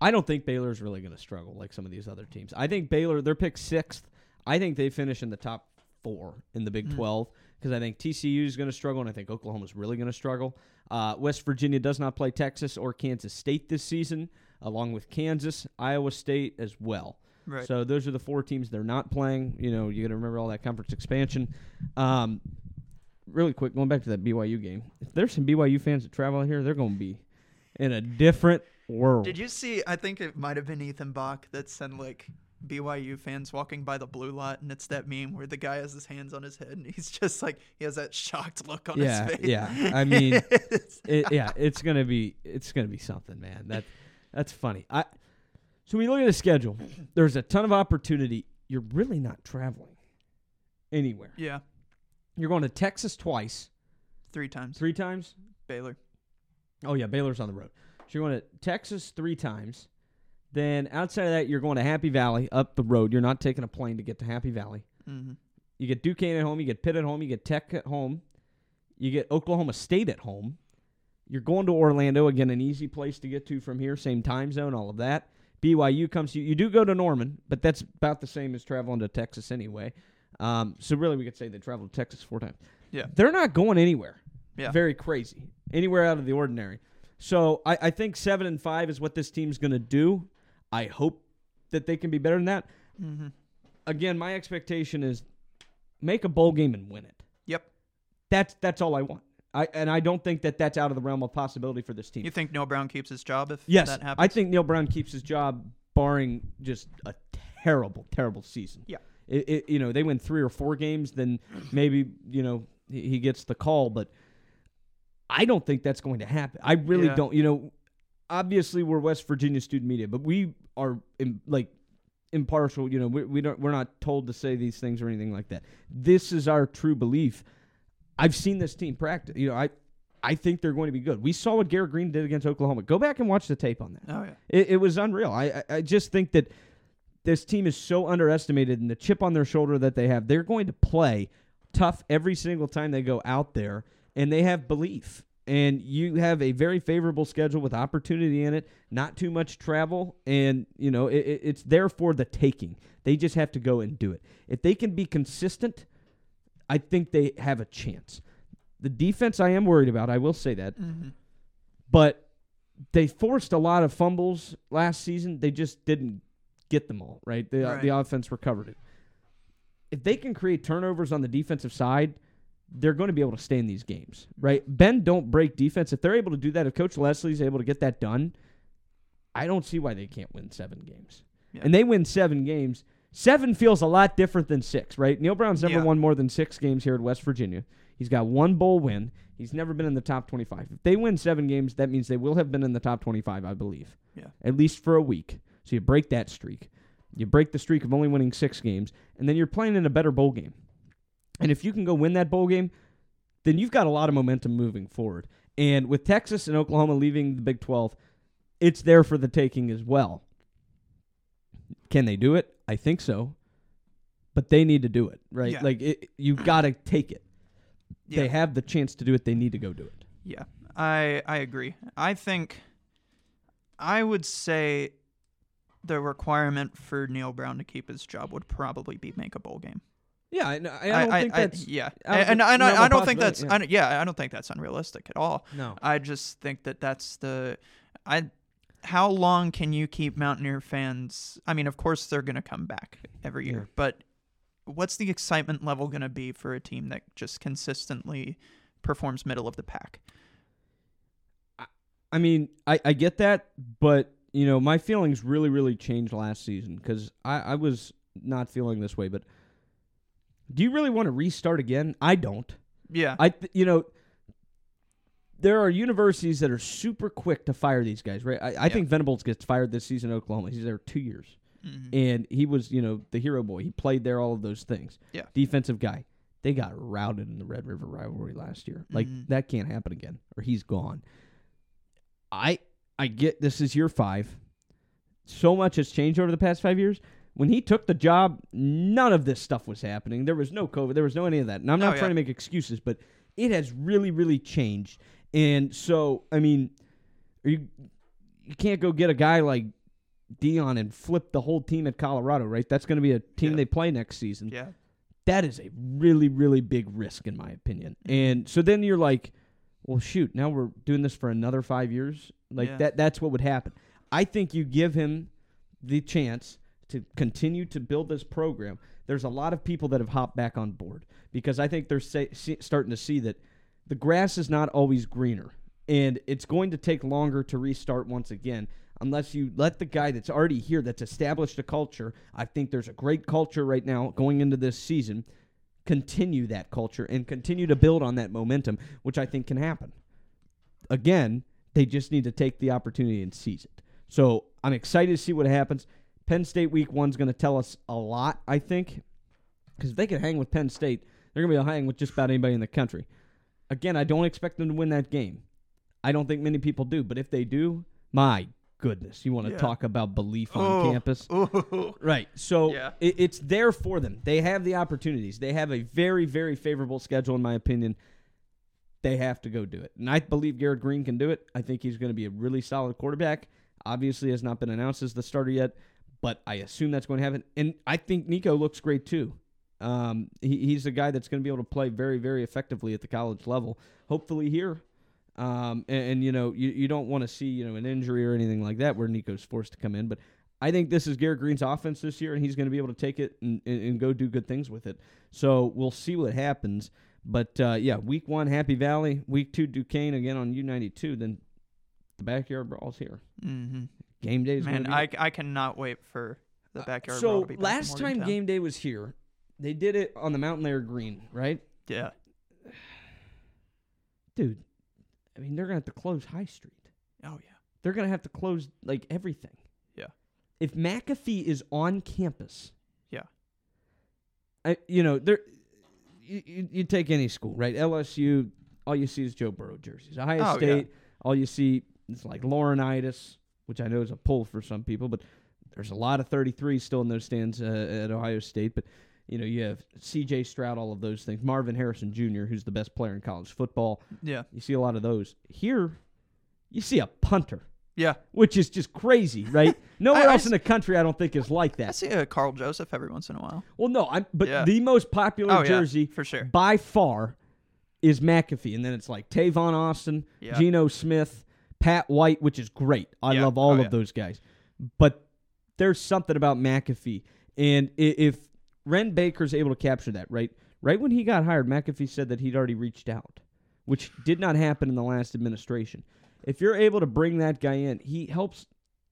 I don't think Baylor's really going to struggle like some of these other teams. I think Baylor, they're picked sixth. I think they finish in the top four in the Big Mm. 12 because I think TCU is going to struggle and I think Oklahoma's really going to struggle. Uh, West Virginia does not play Texas or Kansas State this season, along with Kansas, Iowa State as well. Right. So those are the four teams they're not playing. You know, you got to remember all that conference expansion. Um, really quick, going back to that BYU game. If there's some BYU fans that travel out here, they're going to be in a different world. Did you see? I think it might have been Ethan Bach that sent like BYU fans walking by the blue lot, and it's that meme where the guy has his hands on his head and he's [laughs] just like he has that shocked look on Yeah, his face. yeah. I mean, [laughs] it, yeah, it's gonna be it's gonna be something, man. That that's funny. I so when you look at the schedule, there's a ton of opportunity. You're really not traveling anywhere. yeah, You're going to Texas twice, Three times. three times. Baylor. Oh yeah, Baylor's on the road. So you're going to Texas three times. Then outside of that, you're going to Happy Valley up the road. You're not taking a plane to get to Happy Valley. Mm-hmm. You get Duquesne at home. You get Pitt at home. You get Tech at home. You get Oklahoma State at home. You're going to Orlando again, an easy place to get to from here, same time zone, all of that. BYU comes to you. You do go to Norman, but that's about the same as traveling to Texas anyway. Um, so really, we could say they traveled to Texas four times. Yeah. they're not going anywhere. Yeah. very crazy, anywhere out of the ordinary. So I, I think seven and five is what this team's going to do. I hope that they can be better than that. Mm-hmm. Again, my expectation is make a bowl game and win it. Yep. That's that's all I want. I and I don't think that that's out of the realm of possibility for this team. You think Neal Brown keeps his job if yes, that happens? I think Neal Brown keeps his job, barring just a terrible, terrible season. Yeah. It, it, you know, they win three or four games, then maybe you know he, he gets the call, but I don't think that's going to happen. I really Yeah. don't. You know, obviously we're West Virginia student media, but we are im- like impartial. You know, we, we don't we're not told to say these things or anything like that. This is our true belief. I've seen this team practice. You know, I I think they're going to be good. We saw what Garrett Greene did against Oklahoma. Go back and watch the tape on that. Oh yeah. It, it was unreal. I, I I just think that this team is so underestimated, and the chip on their shoulder that they have, they're going to play tough every single time they go out there, and they have belief. And you have a very favorable schedule with opportunity in it, not too much travel, and you know it, it- it's there for the taking. They just have to go and do it. If they can be consistent, I think they have a chance. The defense, I am worried about. I will say that Mm-hmm. but they forced a lot of fumbles last season. They just didn't get them all right. The Right. the offense recovered it. If they can create turnovers on the defensive side, they're going to be able to stay in these games, right? Ben don't break defense. If they're able to do that, if Coach Lesley's able to get that done, I don't see why they can't win seven games. Yeah. And they win seven games. Seven feels a lot different than six, right? Neal Brown's never Yeah. won more than six games here at West Virginia. He's got one bowl win. He's never been in the top 25. If they win seven games, that means they will have been in the top 25, I believe. Yeah. At least for a week. So you break that streak. You break the streak of only winning six games, and then you're playing in a better bowl game. And if you can go win that bowl game, then you've got a lot of momentum moving forward. And with Texas and Oklahoma leaving the Big 12, it's there for the taking as well. Can they do it? I think so. But they need to do it, right? Yeah. Like it, you've got to take it. Yeah. They have the chance to do it. They need to go do it. Yeah, I I agree. I think I would say the requirement for Neal Brown to keep his job would probably be make a bowl game. Yeah, I, I don't think that's yeah, and, and, I, I don't think that's possibility, I don't- yeah I don't think that's unrealistic at all. no. I just think that that's the I. How long can you keep Mountaineer fans? I mean, of course they're going to come back every year, Yeah. but what's the excitement level going to be for a team that just consistently performs middle of the pack? I mean, I, I get that, but you know, my feelings really, really changed last season because I, I was not feeling this way. But do you really want to restart again? I don't. Yeah, I, th- you know, there are universities that are super quick to fire these guys, right? I, I Yeah. think Venables gets fired this season in Oklahoma. He's there two years, Mhm. and he was, you know, the hero boy. He played there, all of those things. Yeah. defensive guy. They got routed in the Red River rivalry last year. Like Mhm. that can't happen again, or he's gone. I I get this is year five. So much has changed over the past five years. When he took the job, none of this stuff was happening. There was no COVID. There was no any of that. And I'm Oh, not yeah. trying to make excuses, but it has really, really changed. And so, I mean, are you you can't go get a guy like Deion and flip the whole team at Colorado, right? That's going to be a team Yeah. they play next season yeah, that is a really really big risk in my opinion Mm-hmm. and so then you're like well shoot now we're doing this for another five years like Yeah. that that's what would happen i think you give him the chance to continue to build this program there's a lot of people that have hopped back on board because i think they're say, see, starting to see that the grass is not always greener and it's going to take longer to restart once again unless you let the guy that's already here that's established a culture i think there's a great culture right now going into this season continue that culture and continue to build on that momentum which i think can happen. Again they just need to take the opportunity and seize it. So i'm excited to see what happens penn state week one's going to tell us a lot i think because if they can hang with penn state they're going to be able to hang with just about anybody in the country Again, I don't expect them to win that game. I don't think many people do, but if they do, my goodness, you want to Yeah. talk about belief on Oh. campus? Ooh. [laughs] Right. So Yeah. it, it's there for them. They have the opportunities. They have a very, very favorable schedule, in my opinion. They have to go do it. And I believe Garrett Greene can do it. I think he's going to be a really solid quarterback. Obviously, has not been announced as the starter yet, but I assume that's going to happen. And I think Nicco looks great too. Um, he, he's a guy that's going to be able to play very, very effectively at the college level. Hopefully here. Um, and, and, you know, you, you don't want to see you know an injury or anything like that where Nicco's forced to come in. But I think this is Garrett Greene's offense this year, and he's going to be able to take it and, and, and go do good things with it. So we'll see what happens. But uh, yeah, week one, Happy Valley. Week two, Duquesne again on U92. Then the backyard brawl's here. hmm Game day is Man, I, I cannot wait for the backyard. so to be back in last time Morgantown. game day was here, they did it on the Mountainlair Green, right? Yeah. Dude, I mean they're gonna have to close High Street. Oh yeah. They're gonna have to close like everything. Yeah. If McAfee is on campus, Yeah. I you know there, you, you, you take any school right? LSU, all you see is Joe Burrow jerseys. Ohio Oh, yeah. State, all you see is like Laurinaitis, which I know is a pull for some people, but there's a lot of 33 still in those stands uh, at Ohio State. But you know you have C.J. Stroud, all of those things. Marvin Harrison Jr., who's the best player in college football. Yeah. You see a lot of those here. You see a punter Yeah. which is just crazy, right? [laughs] Nowhere I- I else s- in the country, I don't think is like that. I see a Karl Joseph every once in a while. Well, no, I'm, but Yeah. the most popular Oh, yeah, jersey for sure. by far is McAfee, and then it's like Tavon Austin, Yeah. Geno Smith, Pat White, which is great. I Yeah. love all Oh, of yeah. those guys, but there's something about McAfee, and if Wren Baker's able to capture that, right? Right when he got hired, McAfee said that he'd already reached out, which did not happen in the last administration. If you're able to bring that guy in, he helps.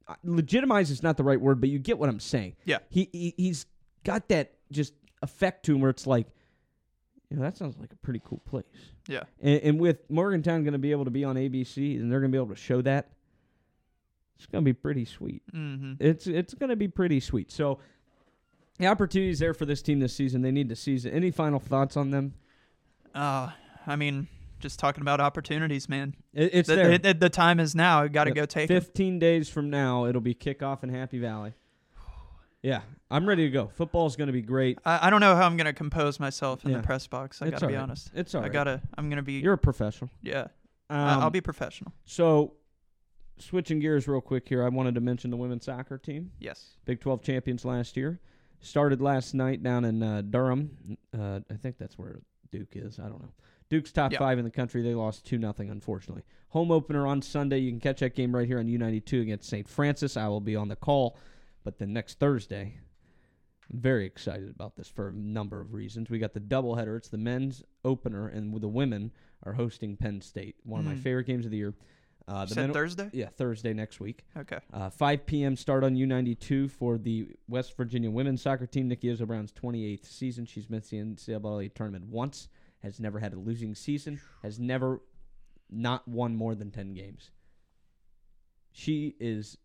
uh, Legitimize is not the right word, but you get what I'm saying. Yeah. He, he he's got that just effect to him where it's like, you know, that sounds like a pretty cool place. Yeah. And, and with Morgantown going to be able to be on ABC and they're going to be able to show that, it's going to be pretty sweet. Mm-hmm. It's it's going to be pretty sweet. So the opportunities there for this team this season. They need to seize it. Any final thoughts on them? Uh, I mean, just talking about opportunities, man. It, it's the, there. the- the time is now. Got to go take it. 15 days from now, it'll be kickoff in Happy Valley. Yeah, I'm ready to go. Football's going to be great. I, I don't know how I'm gonna compose myself in Yeah. the press box. I It's gotta be all right. honest. It's all I right. gotta. I'm gonna be. You're a professional. yeah. Um, I- I'll be professional. So, switching gears real quick here, I wanted to mention the women's soccer team, Yes. Big 12 champions last year. Started last night down in uh, Durham. Uh, I think that's where Duke is. I don't know. Duke's top Yeah. five in the country. They lost 2 nothing, unfortunately. Home opener on Sunday. You can catch that game right here on U92 against St. Francis. I will be on the call. But then next Thursday, I'm very excited about this for a number of reasons. We got the doubleheader. It's the men's opener, and the women are hosting Penn State. One of my Mm. favorite games of the year. Uh, the said men- Thursday. yeah, Thursday next week. Okay. Uh, 5 p.m. start on U92 for the West Virginia women's soccer team. Nikki Izzo Brown's 28th season. She's missed the NCAA tournament once, has never had a losing season, has never not won more than 10 games. She is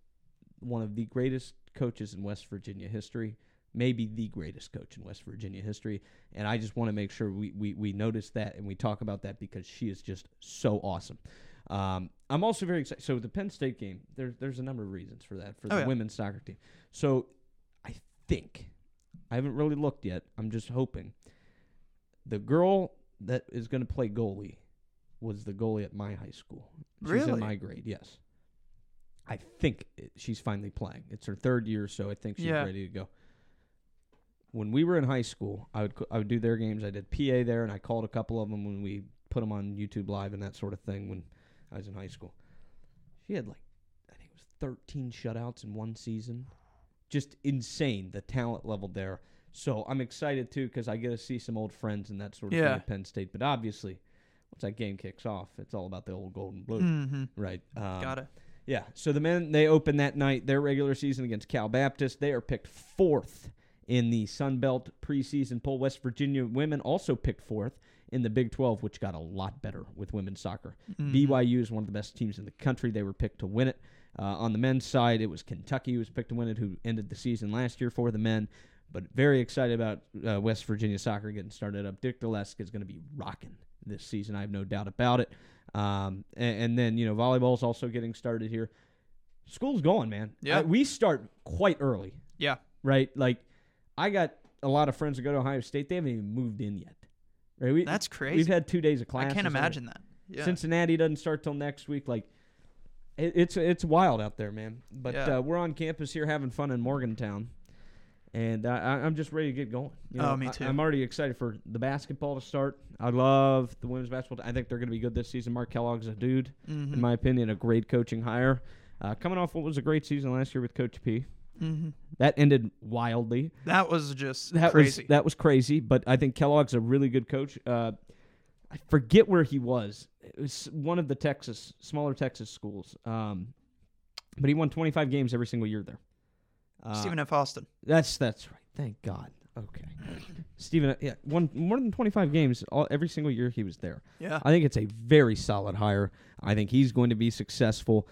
one of the greatest coaches in West Virginia history, maybe the greatest coach in West Virginia history. And I just want to make sure we, we, we notice that and we talk about that because she is just so awesome. Um, I'm also very excited. So the Penn State game, there's there's a number of reasons for that for the Oh, yeah. women's soccer team. So I think I haven't really looked yet. I'm just hoping the girl that is going to play goalie was the goalie at my high school. She's Really? in my grade. Yes. I think it, she's finally playing. It's her third year, so I think she's Yeah. ready to go. When we were in high school, I would co- I would do their games. I did PA there, and I called a couple of them when we put them on YouTube Live and that sort of thing when I was in high school. She had like I think it was 13 shutouts in one season. Just insane the talent level there. So I'm excited too because I get to see some old friends and that sort of Yeah. thing at Penn State. But obviously, once that game kicks off, it's all about the old gold and blue, Mm-hmm. right? Um, Got it. Yeah. So the men they open that night their regular season against Cal Baptist. They are picked fourth in the Sun Belt preseason poll. West Virginia women also picked fourth in the Big 12, which got a lot better with women's soccer. Mhm. BYU is one of the best teams in the country. They were picked to win it. Uh, on the men's side, it was Kentucky who was picked to win it, who ended the season last year for the men. But very excited about uh, West Virginia soccer getting started up. Dick Gillespie is going to be rocking this season. I have no doubt about it. Um, and, and then you know volleyball's also getting started here. School's going, man. Yeah. I- we start quite early, Yeah. right? Like I got a lot of friends that go to Ohio State. They haven't even moved in yet. Right? We, That's crazy. We've had two days of class. I can't imagine that. Yeah. Cincinnati doesn't start till next week. Like it, it's it's wild out there, man. But Yeah. uh, we're on campus here having fun in Morgantown, and I, I'm just ready to get going. You Oh, me I- too. I'm already excited for the basketball to start. I love the women's basketball. I think they're going to be good this season. Mark Kellogg's a dude, Mhm. in my opinion, a great coaching hire. Uh, coming off what was a great season last year with Coach P. Mhm. That ended wildly. That was just That crazy. was that was crazy. But I think Kellogg's a really good coach. Uh, I forget where he was. It was one of the Texas smaller Texas schools. Um, but he won 25 games every single year there. Uh, Stephen F. Austin. That's that's right. Thank God. Okay. [coughs] Stephen, yeah, won more than 25 games all, every single year he was there. Yeah. I think it's a very solid hire. I think he's going to be successful.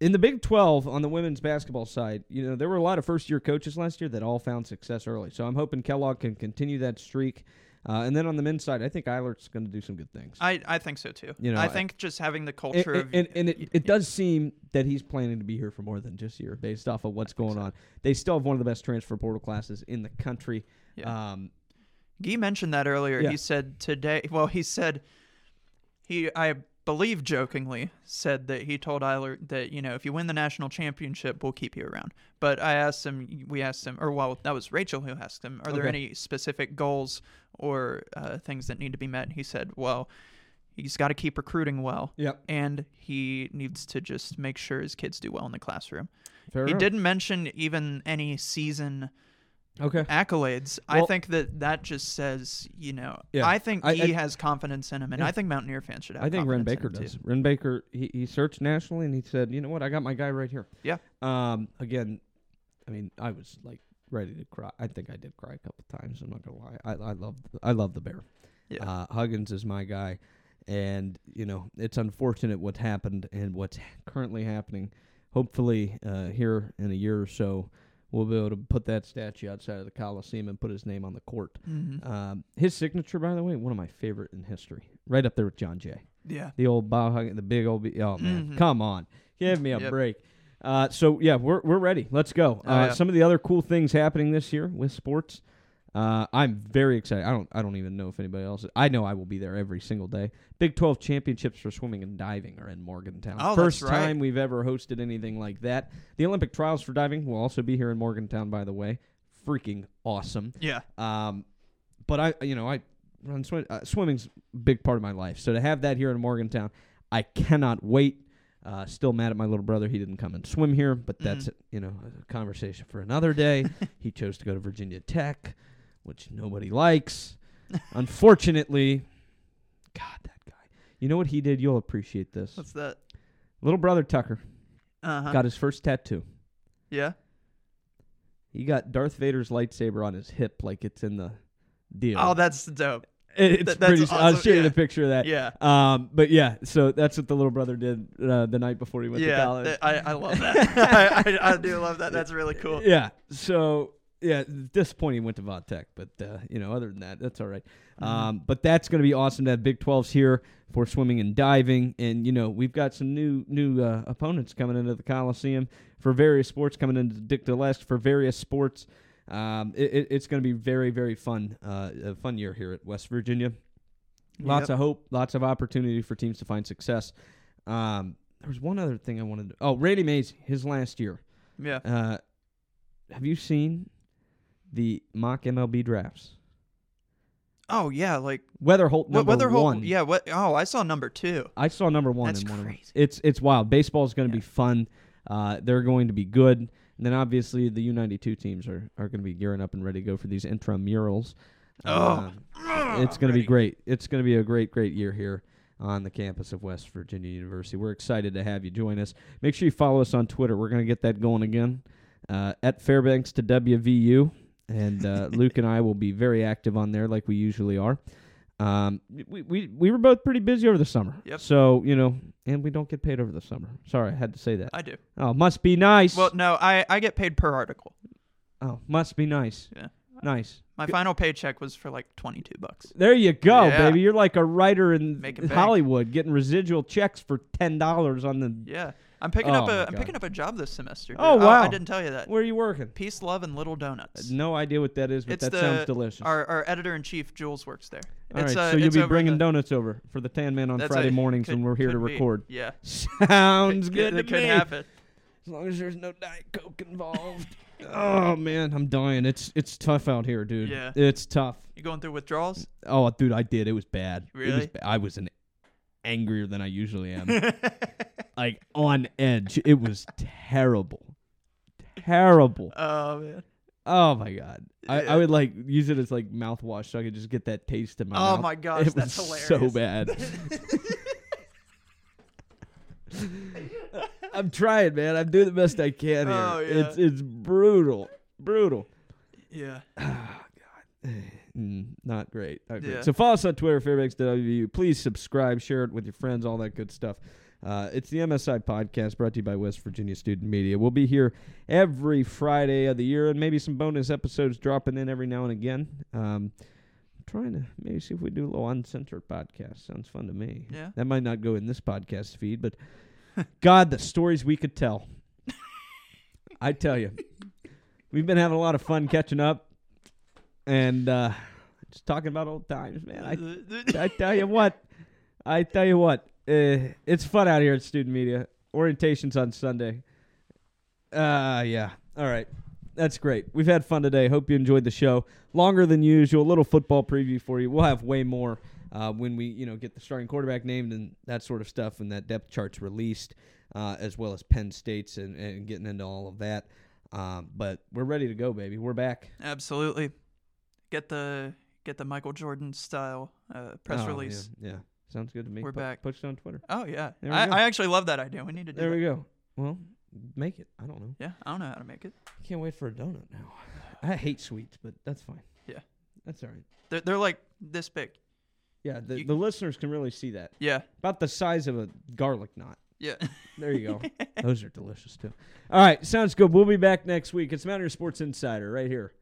In the Big 12 on the women's basketball side, you know, there were a lot of first year coaches last year that all found success early. So I'm hoping Kellogg can continue that streak. Uh, and then on the men's side, I think Eilert's going to do some good things. I, I think so too. You know, I I- think just having the And, culture of and, and it, it does seem that he's planning to be here for more than just a year based off of what's going on. They still have one of the best transfer portal classes in the country. Yeah. Um, Guy mentioned that earlier. Yeah. He said today. Well, he said he, I believe, jokingly said that he told Eiler that you know if you win the national championship, we'll keep you around. But I asked him. We asked him, or well, that was Rachel who asked him. Are there any specific goals or uh, things that need to be met? And he said, well, he's got to keep recruiting well. Yep. And he needs to just make sure his kids do well in the classroom. Fair he enough. didn't mention even any season Okay. accolades. I think that that just says, you know, Yeah. I think I- he I- has confidence in him, and Yeah. I think Mountaineer fans should have. I think Wren Baker does. Too. Wren Baker, he, he searched nationally and he said, you know what, I got my guy right here. Yeah. Um. Again, I mean, I was like ready to cry. I think I did cry a couple times. I'm not gonna lie. I I love I love the bear. Yeah. Uh, Huggins is my guy, and you know it's unfortunate what happened and what's currently happening. Hopefully, uh, here in a year or so, we'll be able to put that statue outside of the Coliseum and put his name on the court. Mhm. Um, his signature, by the way, one of my favorite in history, right up there with John Jay. yeah. The old Bob Huggins, the big old. Be- oh man, Mhm. come on, give me a Yep. break. Uh, so yeah, we're we're ready. Let's go. Oh, uh, yeah. Some of the other cool things happening this year with sports. Uh, I'm very excited. I don't I don't even know if anybody else. Is. I know I will be there every single day. Big 12 championships for swimming and diving are in Morgantown. Oh, that's First right. time we've ever hosted anything like that. The Olympic trials for diving will also be here in Morgantown. By the way, freaking awesome. Yeah. Um, but I, you know, I run swim. Uh, swimming's a big part of my life. So to have that here in Morgantown, I cannot wait. Uh, still mad at my little brother. He didn't come and swim here, but that's you know a conversation for another day. [laughs] he chose to go to Virginia Tech, which nobody likes. Unfortunately, God, that guy. You know what he did? You'll appreciate this. What's that? Little brother Tucker Uh huh. got his first tattoo. Yeah. He got Darth Vader's lightsaber on his hip, like it's in the deal. Oh, that's dope. It- it's Th- that's pretty. I'll show you yeah. the picture of that. Yeah. Um, but yeah, so that's what the little brother did uh, the night before he went to college. th- I, I love that. [laughs] [laughs] I, I, I do love that. That's really cool. Yeah. So yeah, disappointing he went to Vodtech, but uh, you know, other than that, that's all right. Mhm. Um, but that's going to be awesome to have Big 12s here for swimming and diving, and you know, we've got some new new uh, opponents coming into the Coliseum for various sports, coming into Dick Dlesk for various sports. Um, it, it- it's going to be very very fun, uh, a fun year here at West Virginia. Lots Yep. of hope, lots of opportunity for teams to find success. Um, there was one other thing I wanted to. Oh, Randy Mazey, his last year. Yeah. Uh, have you seen the mock MLB drafts? Oh yeah. Like Wetherholt number Whether one. Yeah. What? Oh, I saw number two. I saw number one That's in one of them. crazy. It's it's wild. Baseball is going to Yeah. be fun. Uh, they're going to be good. And then obviously the U92 teams are, are going to be gearing up and ready to go for these intramurals. Oh. Uh, it's going to be great. It's going to be a great, great year here on the campus of West Virginia University. We're excited to have you join us. Make sure you follow us on Twitter. We're going to get that going again uh, at Fairbanks to WVU. And uh, Luke and I will be very active on there like we usually are. Um, we, we we were both pretty busy over the summer. Yep. So you know, and we don't get paid over the summer. Sorry, I had to say that. I do. Oh, must be nice. Well, no, I I get paid per article. oh, must be nice. Yeah. Nice. My Good. final paycheck was for like 22 bucks. There you go, Yeah. baby. You're like a writer in bank. Hollywood, getting residual checks for ten dollars on the. Yeah. I'm picking Oh up a I'm picking up a job this semester. dude. Oh, I wow. didn't tell you that. Where are you working? Peace, love, and little donuts. No idea what that is, but It's that the- sounds delicious. Our our editor in chief Jules works there. All it's, right, uh, so you'll be bringing the- donuts over for the Tan Man on Friday a- mornings could- when we're here to be. record. Yeah. [laughs] Sounds good It to could me. happen. As long as there's no Diet Coke involved. oh man, I'm dying. It's it's tough out here, dude. Yeah. It's tough. You going through withdrawals? Oh, dude, I did. It was bad. It was Really? ba- I was an angrier than I usually am. [laughs] like on edge. It was terrible. Terrible. oh man. Oh my god. I. I would like use it as like mouthwash so I could just get that taste in my Oh mouth. my gosh, it that's was hilarious. so bad. [laughs] I'm trying, man. I'm doing the best I can oh, here. Oh, yeah. It's it's brutal. Brutal. Yeah. [sighs] Mm, not great. Not great. Yeah. So follow us on Twitter, FairbanksWU. Please subscribe, share it with your friends, all that good stuff. Uh, it's the MSI podcast brought to you by West Virginia Student Media. We'll be here every Friday of the year, and maybe some bonus episodes dropping in every now and again. Um, trying to maybe see if we do a little uncensored podcast. Sounds fun to me. Yeah. That might not go in this podcast feed, but [laughs] God, the stories we could tell. I tell you, we've been having a lot of fun catching up and uh, just talking about old times, man. I [laughs] I tell you what, I tell you what, uh, it's fun out here at Student Media. Orientation's on Sunday. Uh, yeah. All right. That's great. We've had fun today. Hope you enjoyed the show. Longer than usual. A little football preview for you. We'll have way more uh, when we, you know, get the starting quarterback named and that sort of stuff, and that depth chart's released, uh, as well as Penn State's and, and getting into all of that. Um, but we're ready to go, baby. We're back. Absolutely. Get the get the Michael Jordan style uh, press Oh, release. Yeah, yeah. sounds good to me. We're back. Push it on Twitter. Oh yeah. I. I actually love that idea. We need to do it. There that. we go. Well, make it. I don't know. Yeah, I don't know how to make it. Can't wait for a donut now. I hate sweets, but that's fine. Yeah. That's all right. They're they're like this big. Yeah, the, You- the listeners can really see that. Yeah. About the size of a garlic knot. Yeah. There you go. [laughs] Those are delicious too. All right, sounds good. We'll be back next week. It's Mountaineer Sports Insider right here